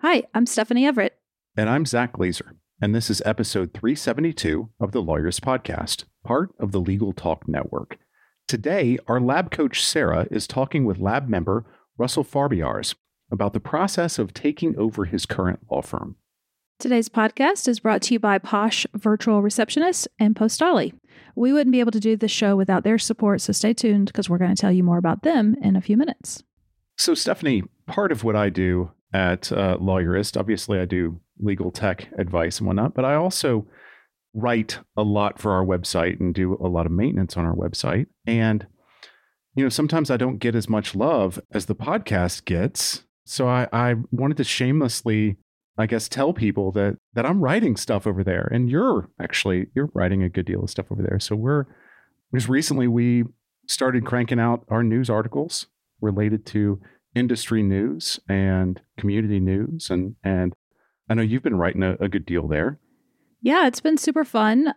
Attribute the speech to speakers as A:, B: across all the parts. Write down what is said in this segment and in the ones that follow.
A: Hi, I'm Stephanie Everett.
B: And I'm Zack Glaser. And this is episode 372 of the Lawyerist Podcast, part of the Legal Talk Network. Today, our lab coach Sarah is talking with lab member Russell Farbiarz about the process of taking over his current law firm.
A: Today's podcast is brought to you by Posh Virtual Receptionist and Postali. We wouldn't be able to do the show without their support, so stay tuned because we're going to tell you more about them in a few minutes.
B: So, Stephanie, part of what I do at uh, Lawyerist, obviously, I do legal tech advice and whatnot, but I also write a lot for our website and do a lot of maintenance on our website. And, you know, sometimes I don't get as much love as the podcast gets. So I, I wanted to shamelessly, I guess, tell people that that I'm writing stuff over there. And you're actually you're writing a good deal of stuff over there. So we're just recently we started cranking out our news articles related to industry news and community news and and I know you've been writing a, a good deal there.
A: Yeah, it's been super fun.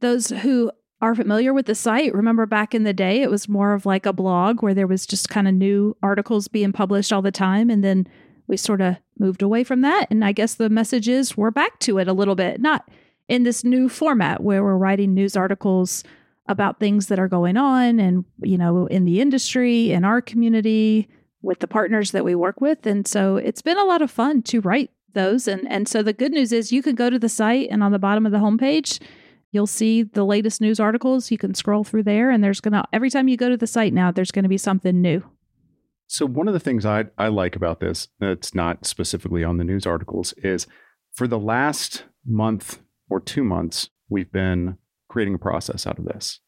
A: Those who are familiar with the site, remember back in the day, it was more of like a blog where there was just kind of new articles being published all the time. And then we sort of moved away from that. And I guess the message is we're back to it a little bit, not in this new format where we're writing news articles about things that are going on and, you know, in the industry, in our community, with the partners that we work with. And so it's been a lot of fun to write those. And, and so the good news is you can go to the site and on the bottom of the homepage, you'll see the latest news articles. You can scroll through there and there's going to, every time you go to the site now, there's going to be something new.
B: So one of the things I, I like about this, that's not specifically on the news articles, is for the last month or two months, we've been creating a process out of this.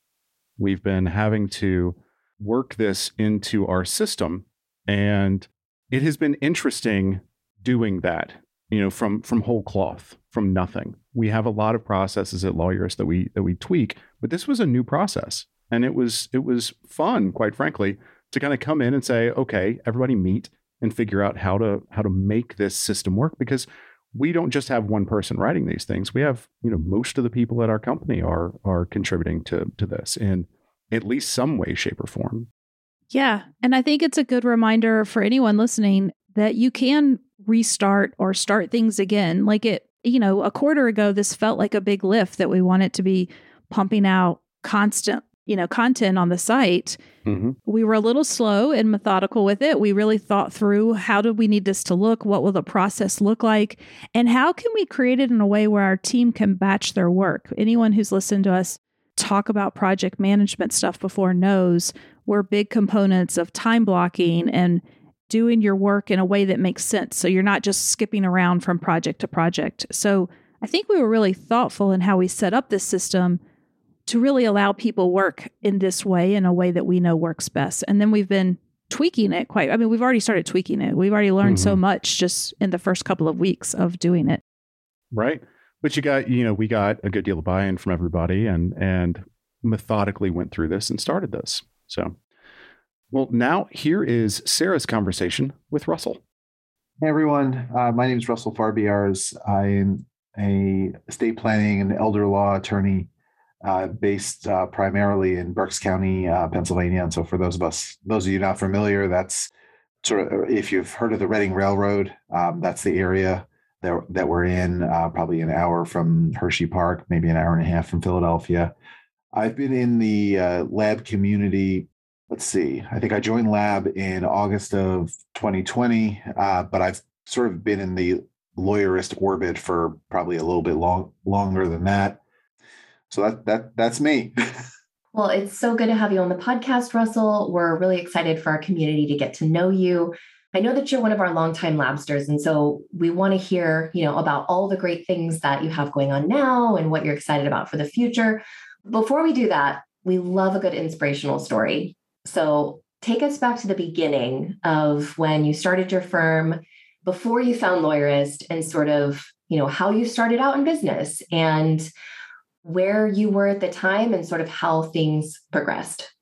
B: We've been having to work this into our system. And it has been interesting doing that you know, from from whole cloth, from nothing. We have a lot of processes at Lawyerist that we that we tweak, but this was a new process, and it was it was fun, quite frankly, to kind of come in and say, okay, everybody meet and figure out how to how to make this system work because we don't just have one person writing these things. We have, you know, most of the people at our company are are contributing to to this in at least some way, shape, or form.
A: Yeah. And I think it's a good reminder for anyone listening that you can restart or start things again. Like it, you know, a quarter ago, this felt like a big lift that we wanted to be pumping out constant, you know, content on the site. Mm-hmm. We were a little slow and methodical with it. We really thought through how do we need this to look? What will the process look like? And how can we create it in a way where our team can batch their work? Anyone who's listened to us talk about project management stuff before knows we're big components of time blocking and doing your work in a way that makes sense. So you're not just skipping around from project to project. So I think we were really thoughtful in how we set up this system to really allow people work in this way in a way that we know works best. And then we've been tweaking it quite. I mean, we've already started tweaking it. We've already learned mm-hmm. so much just in the first couple of weeks of doing it.
B: Right. But you got, you know, we got a good deal of buy-in from everybody and and methodically went through this and started this. So well, now here is Sarah's conversation with Russell.
C: Hey everyone, uh, my name is Russell Farbiarz. I'm a estate planning and elder law attorney uh, based uh, primarily in Berks County, uh, Pennsylvania. And so, for those of us, those of you not familiar, that's sort of if you've heard of the Reading Railroad, um, that's the area that that we're in. Uh, probably an hour from Hershey Park, maybe an hour and a half from Philadelphia. I've been in the uh, lab community let's see, I think I joined Lab in August of 2020, uh, but I've sort of been in the lawyerist orbit for probably a little bit long longer than that. So that that that's me.
D: well, it's so good to have you on the podcast, Russell. We're really excited for our community to get to know you. I know that you're one of our longtime labsters, and so we want to hear, you know, about all the great things that you have going on now and what you're excited about for the future. Before we do that, we love a good inspirational story. So take us back to the beginning of when you started your firm before you found Lawyerist and sort of, you know, how you started out in business and where you were at the time and sort of how things progressed.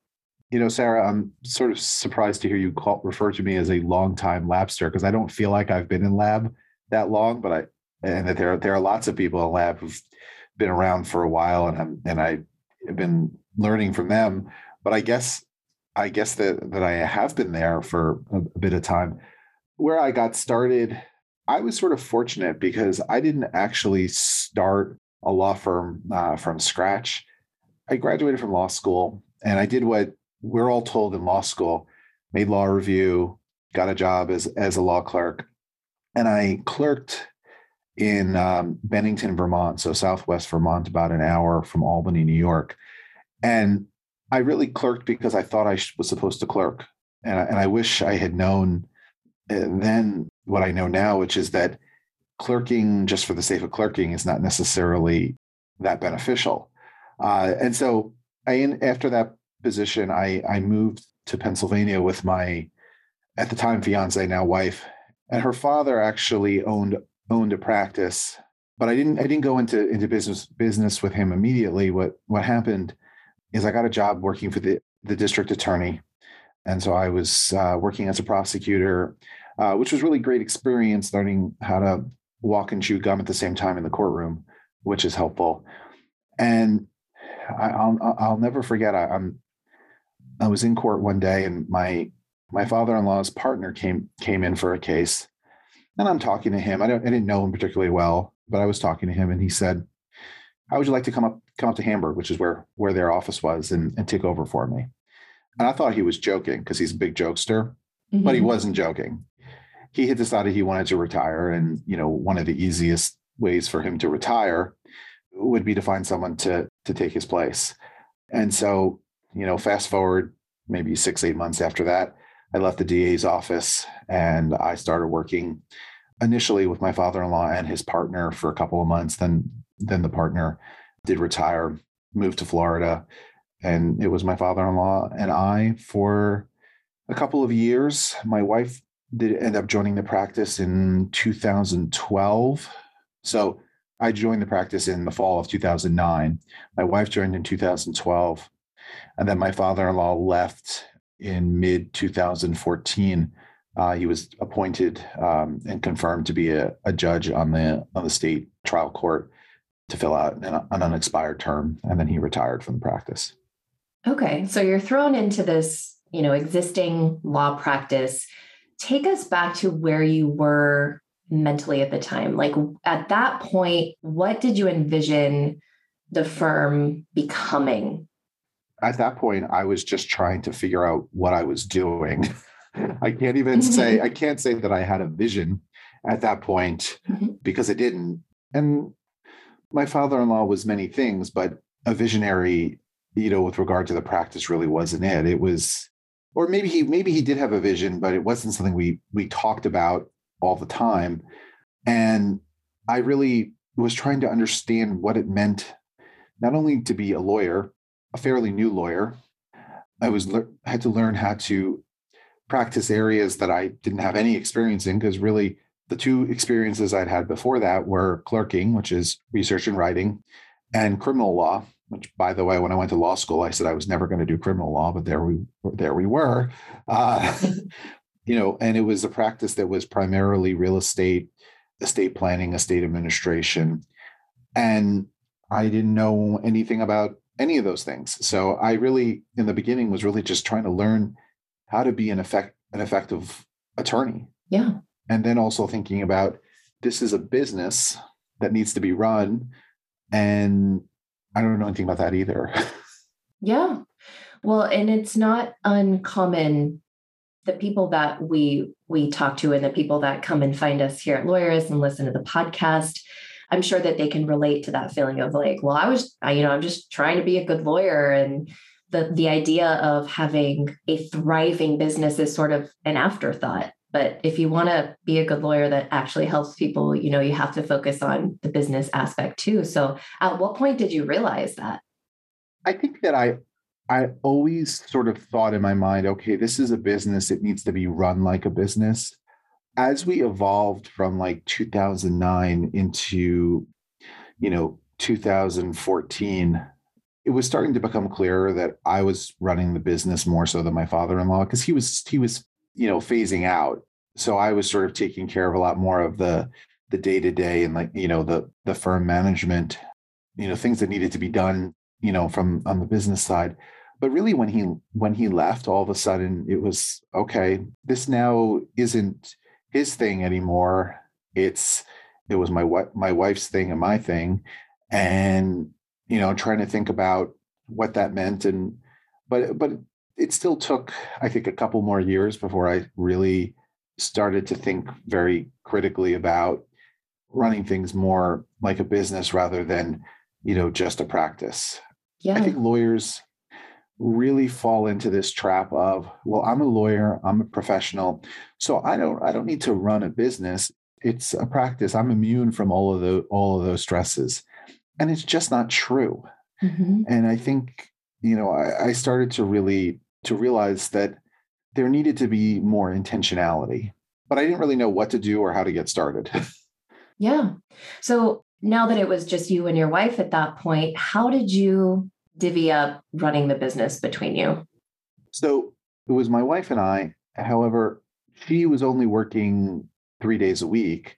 C: You know, Sarah, I'm sort of surprised to hear you call, refer to me as a longtime labster because I don't feel like I've been in lab that long, but I and that there there are lots of people in lab who've been around for a while, and I'm and I have been learning from them. But I guess I guess that that I have been there for a, a bit of time. Where I got started, I was sort of fortunate because I didn't actually start a law firm uh, from scratch. I graduated from law school and I did what we're all told in law school made law review, got a job as, as a law clerk. And I clerked in um, Bennington, Vermont, so Southwest Vermont, about an hour from Albany, New York. And I really clerked because I thought I was supposed to clerk. And I, and I wish I had known uh, then what I know now, which is that clerking just for the sake of clerking is not necessarily that beneficial. Uh, and so I, after that position, I, I moved to Pennsylvania with my, at the time, fiance, now wife, and her father actually owned owned a practice. But I didn't I didn't go into into business business with him immediately. What what happened is I got a job working for the the district attorney, and so I was uh, working as a prosecutor, uh, which was really great experience learning how to walk and chew gum at the same time in the courtroom, which is helpful. And I, will I'll never forget. I, I'm I was in court one day, and my my father-in-law's partner came came in for a case, and I'm talking to him. I don't I didn't know him particularly well, but I was talking to him, and he said, "How would you like to come up come up to Hamburg, which is where where their office was, and, and take over for me?" And I thought he was joking because he's a big jokester, mm-hmm. but he mm-hmm. wasn't joking he had decided he wanted to retire and you know one of the easiest ways for him to retire would be to find someone to to take his place and so you know fast forward maybe six eight months after that i left the da's office and i started working initially with my father-in-law and his partner for a couple of months then then the partner did retire moved to florida and it was my father-in-law and i for a couple of years my wife did end up joining the practice in 2012. So I joined the practice in the fall of 2009. My wife joined in 2012. And then my father in law left in mid 2014. Uh, he was appointed um, and confirmed to be a, a, judge on the on the state trial court to fill out an, an unexpired term, and then he retired from the practice.
D: Okay, so you're thrown into this, you know, existing law practice take us back to where you were mentally at the time. Like at that point, what did you envision the firm becoming?
C: At that point, I was just trying to figure out what I was doing. I can't even say, I can't say that I had a vision at that point mm-hmm. because I didn't. And my father in law was many things, but a visionary, you know, with regard to the practice really wasn't it. It was or maybe he maybe he did have a vision, but it wasn't something we we talked about all the time. And I really was trying to understand what it meant, not only to be a lawyer, a fairly new lawyer. I was had to learn how to practice areas that I didn't have any experience in because really the two experiences I'd had before that were clerking, which is research and writing, and criminal law, which by the way when i went to law school i said i was never going to do criminal law but there we there we were uh, you know and it was a practice that was primarily real estate estate planning estate administration and i didn't know anything about any of those things so i really in the beginning was really just trying to learn how to be an effect an effective attorney
D: yeah
C: and then also thinking about this is a business that needs to be run and I don't know anything about that either.
D: yeah. Well, and it's not uncommon the people that we we talk to and the people that come and find us here at Lawyerist and listen to the podcast i'm sure that they can relate to that feeling of like well i was I, you know i'm just trying to be a good lawyer and the the idea of having a thriving business is sort of an afterthought but if you want to be a good lawyer that actually helps people, you know, you have to focus on the business aspect too. So at what point did you realize that?
C: I think that I I always sort of thought in my mind, okay, this is a business, it needs to be run like a business. As we evolved from like 2009 into, you know, 2014, it was starting to become clearer that I was running the business more so than my father-in-law because he was he was you know phasing out. So I was sort of taking care of a lot more of the the day to day and like you know the the firm management, you know things that needed to be done you know from on the business side. But really, when he when he left, all of a sudden it was okay. This now isn't his thing anymore. It's it was my what my wife's thing and my thing, and you know trying to think about what that meant and but but it still took i think a couple more years before i really started to think very critically about running things more like a business rather than you know just a practice. Yeah. i think lawyers really fall into this trap of well i'm a lawyer i'm a professional so i don't i don't need to run a business. It's a practice. I'm immune from all of the all of those stresses. And it's just not true. Mm-hmm. and i think you know I, I started to really to realize that there needed to be more intentionality but i didn't really know what to do or how to get started.
D: Yeah. So now that it was just you and your wife at that point how did you divvy up running the business between you
C: so it was my wife and i however she was only working three days a week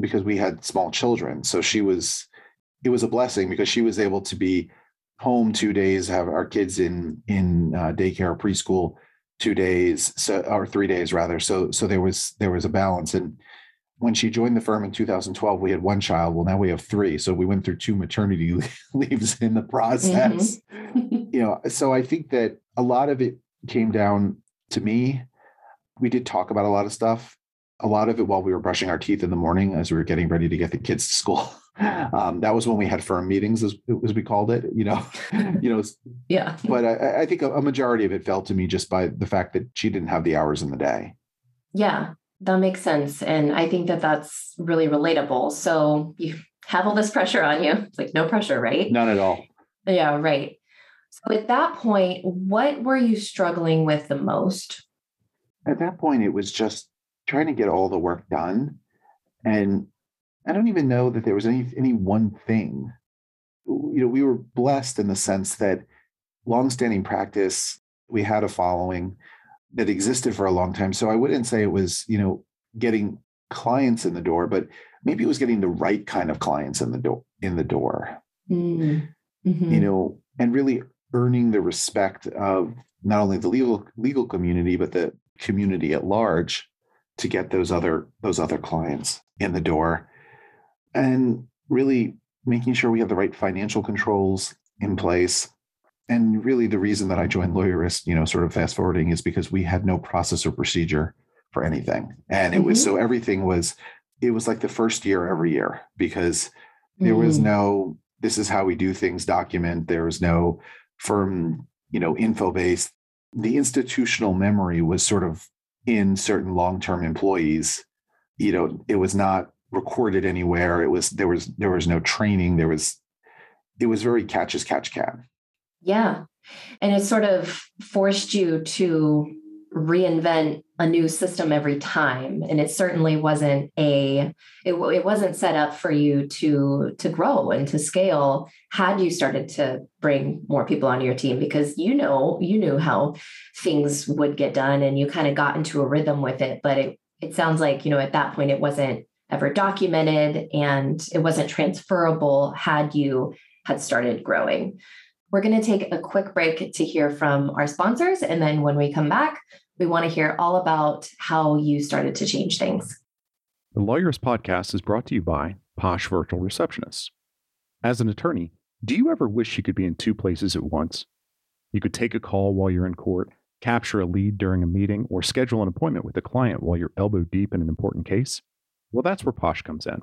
C: because we had small children so she was it was a blessing because she was able to be home two days, have our kids in in uh, daycare or preschool two days, so or three days rather. So so there was there was a balance. And when she joined the firm in 2012, we had one child. Well, now we have three. So we went through two maternity leaves in the process. Mm-hmm. you know, so I think that a lot of it came down to me. We did talk about a lot of stuff. A lot of it while we were brushing our teeth in the morning as we were getting ready to get the kids to school. Um, that was when we had firm meetings, as, as we called it. You know, you know.
D: Yeah.
C: But I, I think a, a majority of it fell to me just by the fact that she didn't have the hours in the day.
D: Yeah, that makes sense, and I think that that's really relatable. So you have all this pressure on you. It's like no pressure, right?
C: None at all.
D: Yeah, right. So at that point, what were you struggling with the most?
C: At that point, it was just trying to get all the work done and I don't even know that there was any any one thing. You know, we were blessed in the sense that longstanding practice, we had a following that existed for a long time. So I wouldn't say it was, you know, getting clients in the door, but maybe it was getting the right kind of clients in the door in the door. Mm-hmm. You know, and really earning the respect of not only the legal legal community, but the community at large to get those other those other clients in the door and really making sure we have the right financial controls in place. And really, the reason that I joined Lawyerist, you know, sort of fast forwarding, is because we had no process or procedure for anything, and it mm-hmm. was so everything was it was like the first year every year because there mm-hmm. was no this is how we do things document. There was no firm, you know, info base. The institutional memory was sort of in certain long term employees. You know, it was not recorded anywhere. It was there was there was no training. There was it was very catch as catch can.
D: Yeah. And it sort of forced you to reinvent a new system every time and it certainly wasn't a it, it wasn't set up for you to to grow and to scale had you started to bring more people onto your team because you know you knew how things would get done and you kind of got into a rhythm with it but it it sounds like you know at that point it wasn't ever documented and it wasn't transferable had you had started growing. We're going to take a quick break to hear from our sponsors. And then when we come back, we want to hear all about how you started to change things.
B: The Lawyerist Podcast is brought to you by Posh Virtual Receptionists. As an attorney, do you ever wish you could be in two places at once? You could take a call while you're in court, capture a lead during a meeting, or schedule an appointment with a client while you're elbow deep in an important case. Well, that's where Posh comes in.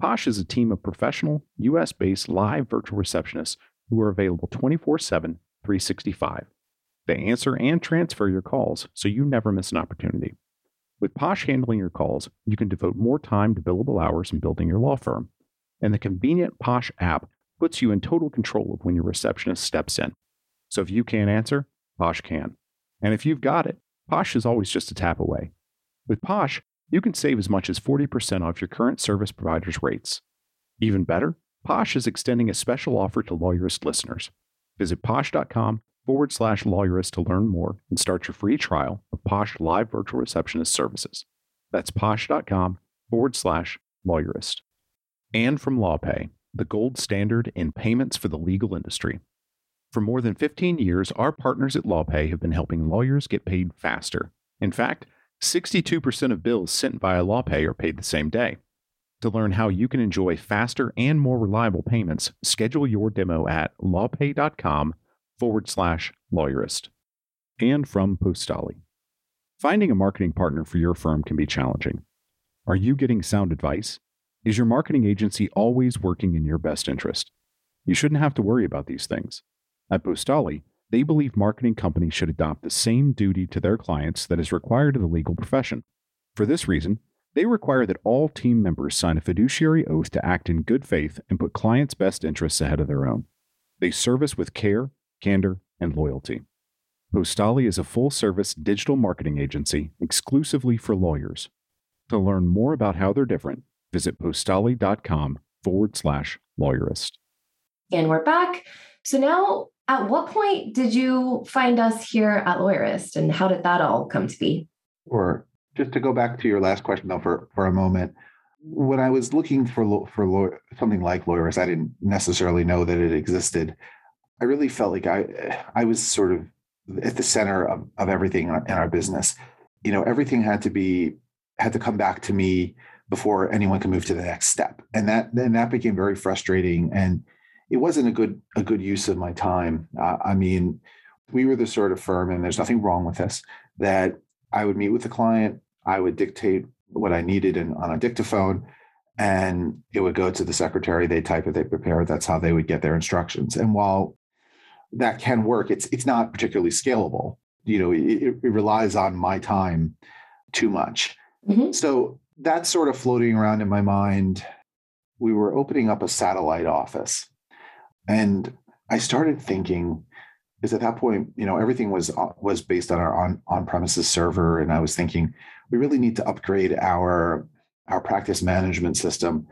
B: Posh is a team of professional, US based live virtual receptionists who are available 24 7, 365. They answer and transfer your calls so you never miss an opportunity. With Posh handling your calls, you can devote more time to billable hours and building your law firm. And the convenient Posh app puts you in total control of when your receptionist steps in. So if you can't answer, Posh can. And if you've got it, Posh is always just a tap away. With Posh, you can save as much as 40% off your current service provider's rates. Even better, Posh is extending a special offer to Lawyerist listeners. Visit posh.com forward slash lawyerist to learn more and start your free trial of Posh Live Virtual Receptionist services. That's posh.com forward slash lawyerist. And from LawPay, the gold standard in payments for the legal industry. For more than 15 years, our partners at LawPay have been helping lawyers get paid faster. In fact, 62% of bills sent via LawPay are paid the same day. To learn how you can enjoy faster and more reliable payments, schedule your demo at lawpay.com forward slash lawyerist. And from Postali. Finding a marketing partner for your firm can be challenging. Are you getting sound advice? Is your marketing agency always working in your best interest? You shouldn't have to worry about these things. At Postali, they believe marketing companies should adopt the same duty to their clients that is required of the legal profession. For this reason, they require that all team members sign a fiduciary oath to act in good faith and put clients' best interests ahead of their own. They service with care, candor, and loyalty. Postali is a full service digital marketing agency exclusively for lawyers. To learn more about how they're different, visit postali.com forward slash lawyerist.
D: And we're back. So now, at what point did you find us here at Lawyerist and how did that all come to be?
C: Or just to go back to your last question, though, for, for a moment, when I was looking for for lawyer, something like Lawyerist I didn't necessarily know that it existed. I really felt like I I was sort of at the center of, of everything in our business. You know, everything had to be had to come back to me before anyone could move to the next step, and that then that became very frustrating, and it wasn't a good a good use of my time. Uh, I mean, we were the sort of firm, and there's nothing wrong with this, that I would meet with the client, I would dictate what I needed in, on a dictaphone, and it would go to the secretary. They type it, they prepare it. That's how they would get their instructions. And while that can work. It's it's not particularly scalable. You know, it, it relies on my time too much. Mm-hmm. So that's sort of floating around in my mind. We were opening up a satellite office, and I started thinking, because at that point, you know, everything was uh, was based on our on on premises server, and I was thinking we really need to upgrade our our practice management system.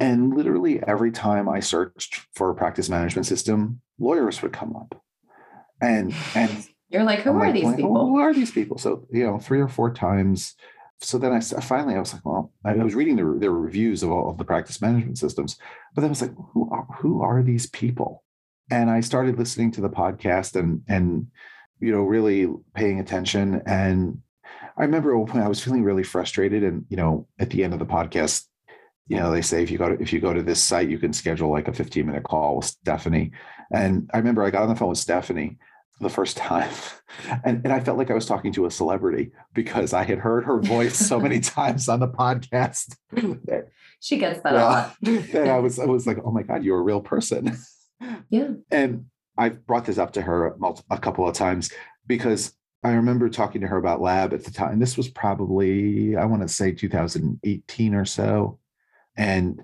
C: And literally every time I searched for a practice management system, Lawyerist would come up. And and
D: you're like, who I'm are like, these people?
C: Who are these people? So, you know, three or four times. So then I finally I was like, well, I was reading the, their reviews of all of the practice management systems, but then I was like, who are, who are these people? And I started listening to the podcast and and you know really paying attention. And I remember at one point I was feeling really frustrated, and you know, at the end of the podcast, you know they say if you go to if you go to this site you can schedule like a 15 minute call with stephanie. And i remember i got on the phone with stephanie the first time and, and i felt like i was talking to a celebrity because i had heard her voice so many times on the podcast.
D: She gets that well, a lot.
C: And i was i was like oh my god you're a real person.
D: Yeah.
C: And I've brought this up to her a, a couple of times because I remember talking to her about lab at the time. This was probably, I want to say 2018 or so. And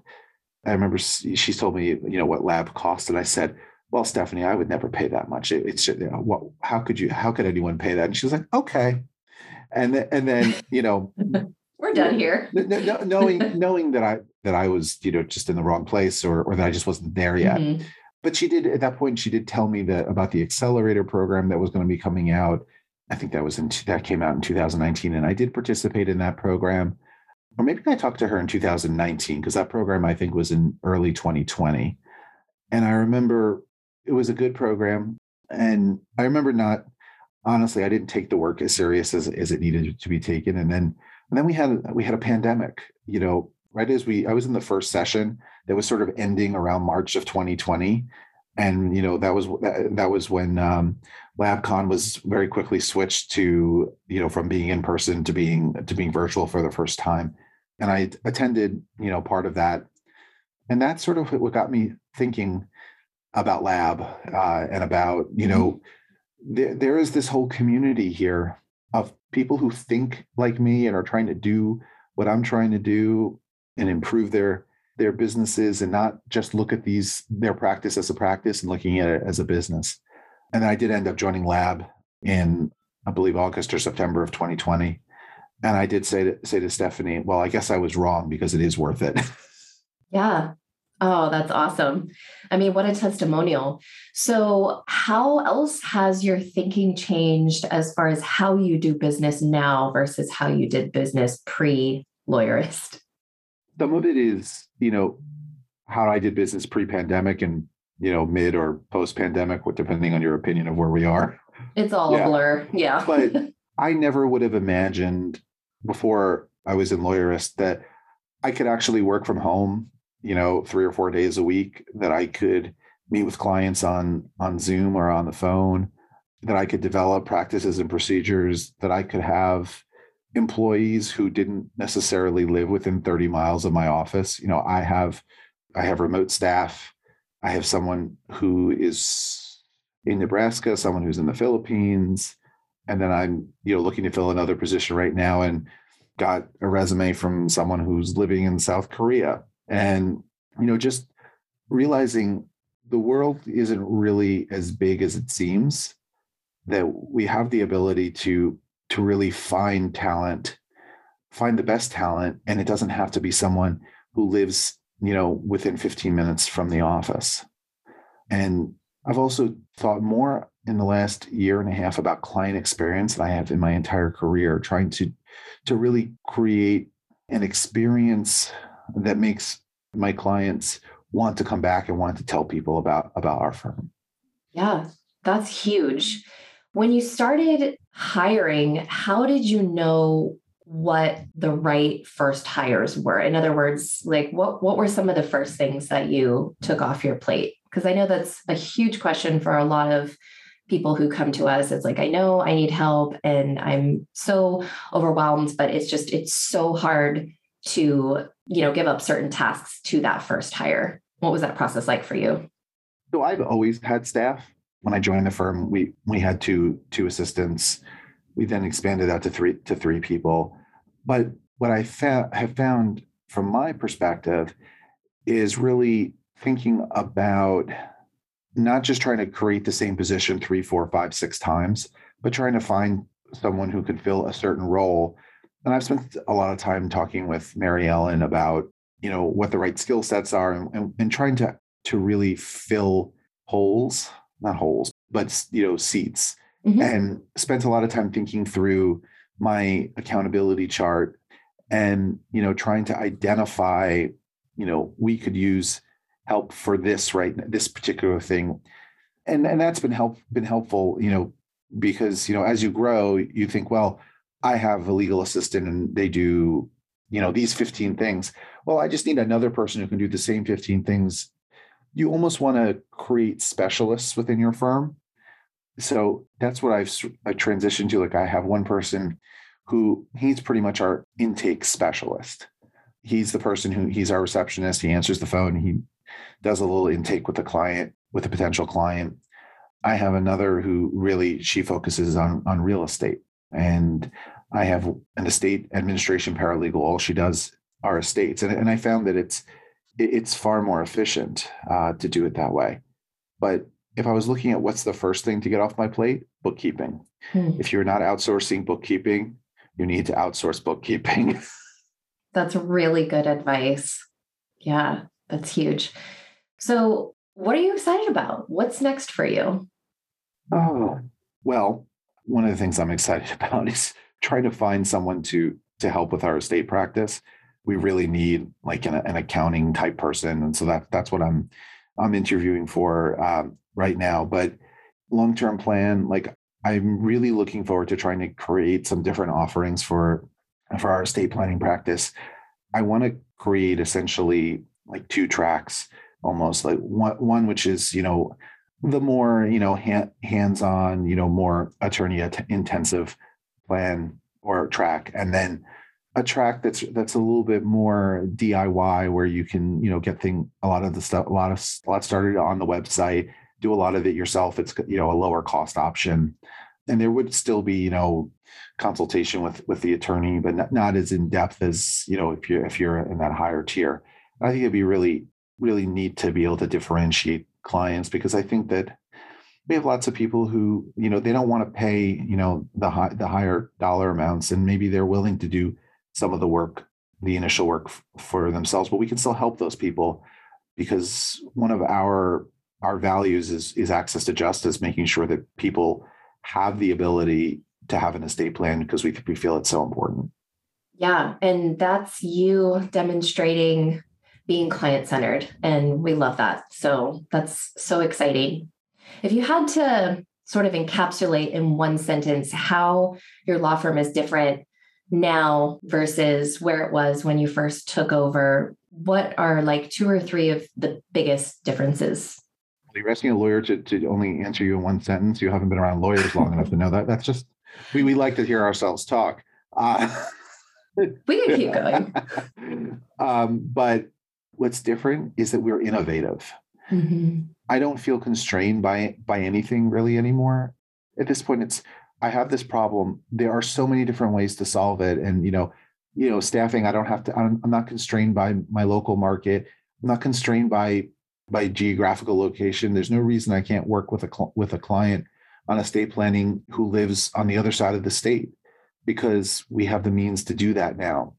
C: I remember she told me, you know, what lab cost, and I said, "Well, Stephanie, I would never pay that much. it's you know, what? How could you? How could anyone pay that?" And she was like, "Okay." And then, and then, you know,
D: we're done here.
C: knowing knowing that I that I was, you know, just in the wrong place, or or that I just wasn't there yet. Mm-hmm. But she did at that point. She did tell me that about the accelerator program that was going to be coming out. I think that was in that came out in 2019, and I did participate in that program or maybe I talked to her in 2019 because that program I think was in early 2020. And I remember it was a good program. And I remember not honestly, I didn't take the work as serious as, as it needed to be taken. And then and then we had we had a pandemic, you know, right as we I was in the first session that was sort of ending around March of 2020. And you know, that was that, that was when um, LabCon was very quickly switched to, you know, from being in person to being to being virtual for the first time and I attended, you know, part of that, and that's sort of what got me thinking about lab uh, and about, you know, mm-hmm. there, there is this whole community here of people who think like me and are trying to do what I'm trying to do and improve their their businesses and not just look at these their practice as a practice and looking at it as a business. And I did end up joining Lab in I believe August or September of 2020 and I did say to say to Stephanie, well, I guess I was wrong because it is worth it.
D: Yeah. Oh, that's awesome. I mean, what a testimonial. So, how else has your thinking changed as far as how you do business now versus how you did business pre lawyerist?
C: Some of it is, you know, how I did business pre pandemic and, you know, mid or post pandemic, depending on your opinion of where we are.
D: It's all yeah. a blur. Yeah.
C: but I never would have imagined before I was in lawyerist that I could actually work from home you know, three or four days a week that I could meet with clients on on Zoom or on the phone, that I could develop practices and procedures, that I could have employees who didn't necessarily live within 30 miles of my office. You know, I have I have remote staff. I have someone who is in Nebraska, someone who's in the Philippines, and then I'm, you know, looking to fill another position right now and got a resume from someone who's living in South Korea. And you know just realizing the world isn't really as big as it seems that we have the ability to to really find talent find the best talent and it doesn't have to be someone who lives you know within 15 minutes from the office and i've also thought more in the last year and a half about client experience than i have in my entire career trying to to really create an experience that makes my clients want to come back and want to tell people about about our firm.
D: Yeah, that's huge. When you started hiring, how did you know what the right first hires were? In other words, like what what were some of the first things that you took off your plate? Because I know that's a huge question for a lot of people who come to us. It's like i know i need help and i'm so overwhelmed but it's just it's so hard to you know give up certain tasks to that first hire. What was that process like for you?
C: So i've always had staff. When i joined the firm we we had two two assistants. We then expanded out to three to three people but what i fa- have found from my perspective is really thinking about not just trying to create the same position three four five six times but trying to find someone who can fill a certain role and I've spent a lot of time talking with Mary Ellen about, you know, what the right skill sets are and, and, and trying to to really fill holes, not holes, but you know, seats. Mm-hmm. And spent a lot of time thinking through my accountability chart and you know trying to identify you know we could use help for this right this particular thing and and that's been help been helpful you know because you know as you grow you think well I have a legal assistant and they do, you know, these 15 things. Well, I just need another person who can do the same 15 things. You almost want to create specialists within your firm. So that's what I've I transitioned to. Like I have one person who he's pretty much our intake specialist. He's the person who he's our receptionist. He answers the phone. He does a little intake with the client, with a potential client. I have another who really she focuses on on real estate and I have an estate administration paralegal. All she does are estates, and, and I found that it's it's far more efficient uh, to do it that way. But if I was looking at what's the first thing to get off my plate, bookkeeping. Hmm. If you're not outsourcing bookkeeping, you need to outsource bookkeeping.
D: that's really good advice. Yeah, that's huge. So, what are you excited about? What's next for you?
C: Oh, well, one of the things I'm excited about is trying to find someone to to help with our estate practice. We really need like an, an accounting type person, and so that that's what I'm I'm interviewing for um, right now. But long term plan, like I'm really looking forward to trying to create some different offerings for for our estate planning practice. I want to create essentially like two tracks, almost like one one which is you know the more you know hand, hands-on you know more attorney intensive plan or track and then a track that's that's a little bit more diy where you can you know get thing a lot of the stuff a lot of a lot started on the website do a lot of it yourself it's you know a lower cost option. And there would still be you know consultation with with the attorney but not, not as in depth as you know if you're if you're in that higher tier. I think it'd be really really neat to be able to differentiate clients because I think that we have lots of people who you know they don't want to pay you know the high the higher dollar amounts and maybe they're willing to do some of the work the initial work for themselves but we can still help those people because one of our our values is is access to justice making sure that people have the ability to have an estate plan because we we feel it's so important.
D: Yeah and that's you demonstrating being client centered and we love that. So that's so exciting. If you had to sort of encapsulate in one sentence how your law firm is different now versus where it was when you first took over, what are like two or three of the biggest differences?
C: You're asking a lawyer to, to only answer you in one sentence. You haven't been around lawyers long enough to know that. That's just, we, we like to hear ourselves talk. Uh,
D: we can keep going.
C: um, but what's different is that we're innovative. Mm-hmm. I don't feel constrained by by anything really anymore. At this point, it's I have this problem. There are so many different ways to solve it, and you know, you know, staffing. I don't have to. I'm, I'm not constrained by my local market. I'm not constrained by by geographical location. There's no reason I can't work with a cl- with a client on estate planning who lives on the other side of the state because we have the means to do that now.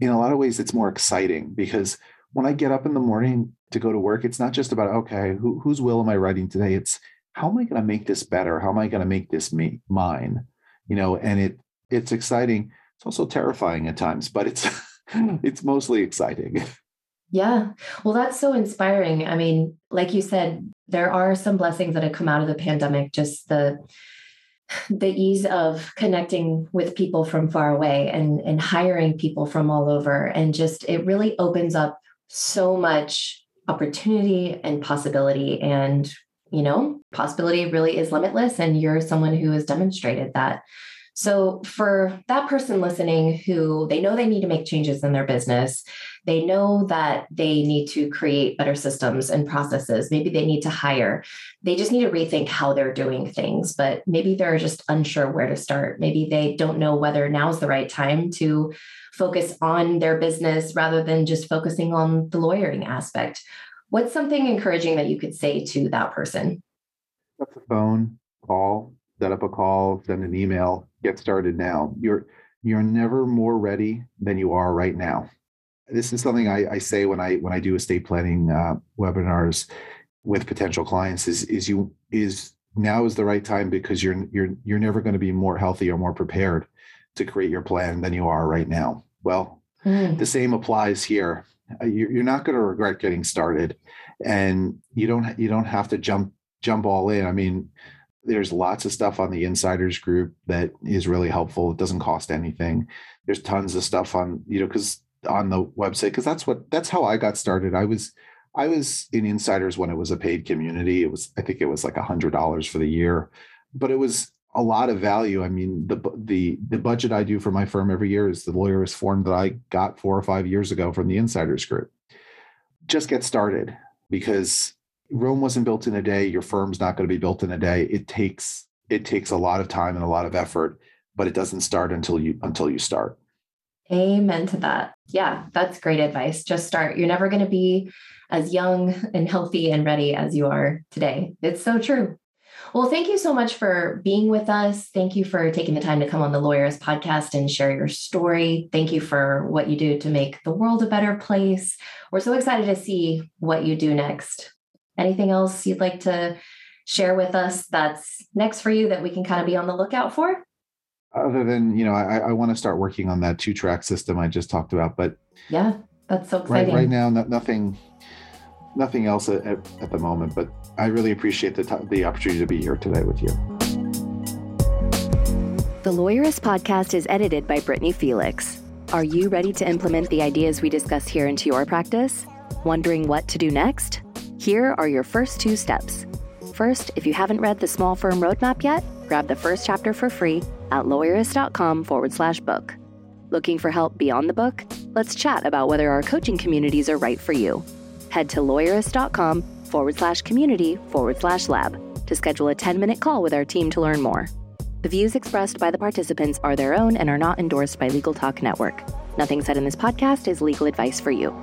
C: In a lot of ways, it's more exciting because when I get up in the morning to go to work, it's not just about, okay, who, whose will am I writing today? It's how am I going to make this better? How am I going to make this me mine? You know, and it it's exciting. It's also terrifying at times, but it's it's mostly exciting.
D: Yeah. Well, that's so inspiring. I mean, like you said, there are some blessings that have come out of the pandemic, just the the ease of connecting with people from far away and and hiring people from all over and just it really opens up so much opportunity and possibility and you know possibility really is limitless and you're someone who has demonstrated that so for that person listening who they know they need to make changes in their business they know that they need to create better systems and processes maybe they need to hire they just need to rethink how they're doing things but maybe they're just unsure where to start maybe they don't know whether now's the right time to focus on their business rather than just focusing on the lawyering aspect. What's something encouraging that you could say to that person?
C: Up the phone, call, set up a call, send an email, get started now. You're you're never more ready than you are right now. This is something I, I say when I when I do estate planning uh, webinars with potential clients. Is is you is now is the right time because you're you're you're never going to be more healthy or more prepared to create your plan than you are right now. Well, mm. the same applies here. Uh, you're not going to regret getting started, and you don't you don't have to jump jump all in. I mean, there's lots of stuff on the insiders group that is really helpful. It doesn't cost anything. There's tons of stuff on you know because on the website because that's what that's how I got started. I was I was in insiders when it was a paid community. It was I think it was like a hundred dollars for the year, but it was a lot of value. I mean, the the the budget I do for my firm every year is the lawyer's form that I got four or five years ago from the Insiders Group. Just get started because Rome wasn't built in a day. Your firm's not going to be built in a day. It takes it takes a lot of time and a lot of effort, but it doesn't start until you until you start.
D: Amen to that. Yeah, that's great advice. Just start. You're never going to be as young and healthy and ready as you are today. It's so true. Well, thank you so much for being with us. Thank you for taking the time to come on the Lawyerist podcast and share your story. Thank you for what you do to make the world a better place. We're so excited to see what you do next. Anything else you'd like to share with us that's next for you that we can kind of be on the lookout for?
C: Other than, you know, I, I want to start working on that two track system I just talked about, but
D: yeah, that's so exciting.
C: Right, right now, no, nothing, nothing else at, at the moment, but I really appreciate the, t- the opportunity to be here today with you.
E: The Lawyerist podcast is edited by Brittany Felix. Are you ready to implement the ideas we discuss here into your practice? Wondering what to do next? Here are your first two steps. First, if you haven't read the Small Firm Roadmap yet, grab the first chapter for free at lawyerist.com forward slash book. Looking for help beyond the book? Let's chat about whether our coaching communities are right for you. Head to lawyerist.com forward slash community forward slash lab to schedule a 10 minute call with our team to learn more. The views expressed by the participants are their own and are not endorsed by Legal Talk Network. Nothing said in this podcast is legal advice for you.